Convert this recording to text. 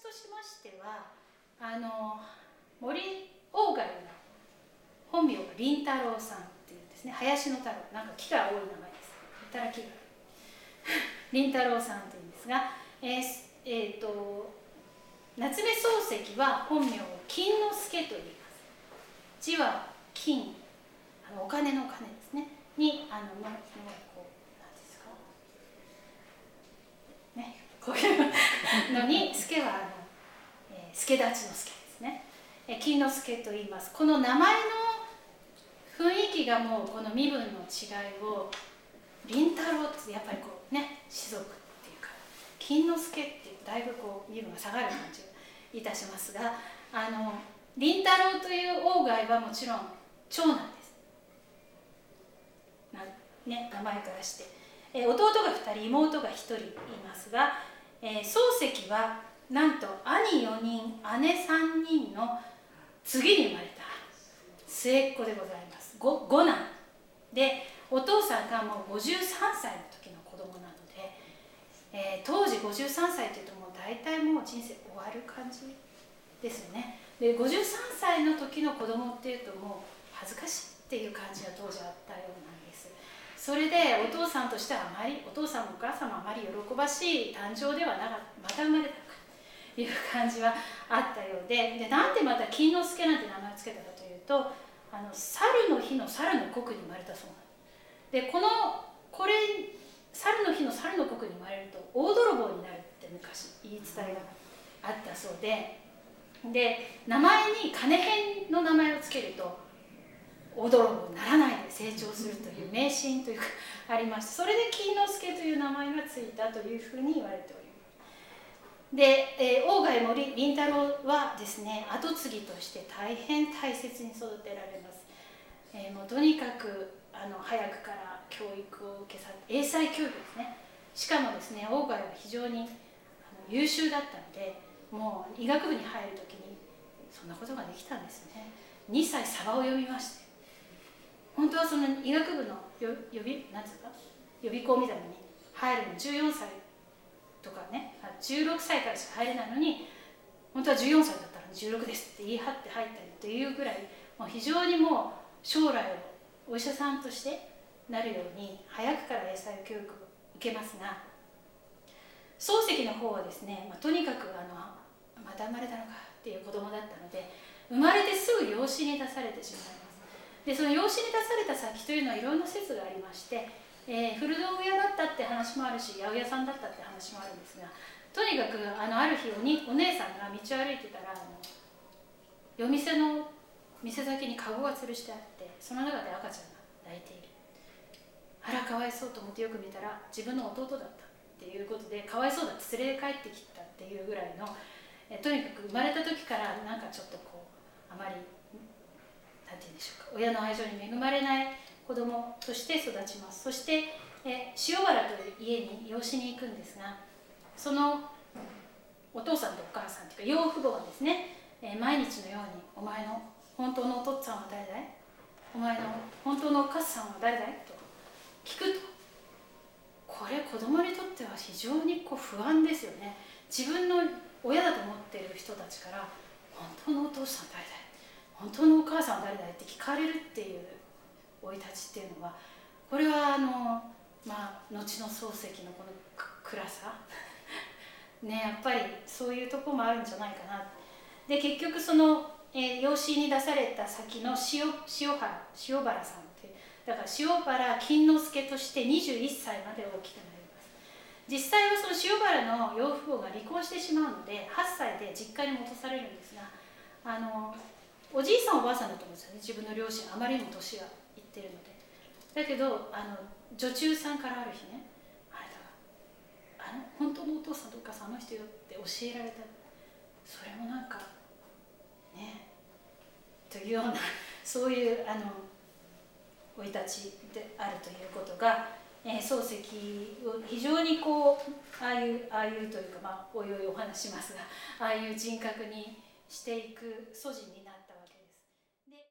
としましてはあの森鴎外の本名が林太郎さんっていうんですね。林の太郎。なんか木が多い名前です。働きが。林太郎さんというんですがえーえーと夏目漱石は本名を金之助と言います。字は金。あのお金のお金ですね。にあのまあこうなんですか。ね。こういうのに助はあの、えー、助立ちの助ですね、えー、金之助と言います。この名前の雰囲気がもうこの身分の違いを凛太郎ってやっぱりこうね士族っていうか金之助っていうだいぶこう身分が下がる感じがいたしますがあの凛太郎という鴎外はもちろん長男です。な、ね、名前からして、え弟が2人妹が1人いますが、えー、漱石はなんと兄4人姉3人の次に生まれた。末っ子でございます。五男。でお父さんがもう53歳の時の子供なので、えー、当時53歳というともう大体もう人生終わる感じですよね。で53歳の時の子供っていうともう恥ずかしいっていう感じが当時あったようなんです。それでお父さんとしてはあまりお父さんもお母さんもあまり喜ばしい誕生ではなかったまた生まれたかという感じはあったようででなんでまた金之助なんて名前を付けたかというとあの猿の日の猿の国に生まれたそうなんでこのこれ猿の日の猿の国に生まれると大泥棒になるって昔言い伝えがあったそうでで名前に金編の名前を付けると大泥棒にならない成長するという迷信というかありましてそれで金之助という名前がついたというふうに言われております。で、えー、鴎外森林太郎はですね後継ぎとして大変大切に育てられます、えー、もうとにかくあの早くから教育を受けさ英才教育ですね。しかもですね鴎外は非常に優秀だったのでもう医学部に入る時にそんなことができたんですね。2歳サバを読みまして本当はその医学部の予備なんつうか？予備校みたいに入るの。14歳とかね。16歳からしか入れないのに本当は14歳だったら16ですって言い張って入ったりというぐらいもう非常にもう将来をお医者さんとしてなるように早くから英才教育を受けますが漱石の方はですね、まあ、とにかくあのまた生まれたのかっていう子供だったので生まれてすぐ養子に出されてしまいますでその養子に出された先というのはいろんな説がありまして、えー、古道具屋だったって話もあるし八百屋さんだったって話もあるんですがとにかくあのある日おにお姉さんが道を歩いてたらあの夜店の店先に籠が吊るしてあってその中で赤ちゃんが泣いている。あらかわいそうと思ってよく見たら自分の弟だったっていうことでかわいそうだって連れ帰ってきたっていうぐらいのえとにかく生まれた時からなんかちょっとこうあまり何て言うんでしょうか親の愛情に恵まれない子供として育ちます。そしてえ塩原という家に養子に行くんですがそのお父さんとお母さんというか養父母はですね、え毎日のように「お前の本当のお父っつぁんは誰だい？お前の本当のお母さんは誰だい?」と聞くとこれ子供にとっては非常にこう不安ですよね。自分の親だと思っている人たちから本当のお父さん誰だい？本当のお母さんは誰だい？って聞かれるっていう生い立ちっていうのはこれはあのまあ後の漱石のこの暗さ？ねやっぱりそういうとこもあるんじゃないかな。で結局その、えー、養子に出された先の塩塩原塩原さんってだから塩原金之助として21歳まで大きくなります。実際はその塩原の養父母が離婚してしまうので8歳で実家に戻されるんですがあのおじいさんおばあさんだと思うんですよね。自分の両親あまりにも年がいってるので。だけどあの女中さんからある日ねあれだあの本当のお父さんとお母さんあの人よって教えられた。それもなんかねというようなそういうあの生い立ちであるということがえー、漱石を非常にこうああいうああいうというかまあおいおいお話しますがああいう人格にしていく素地に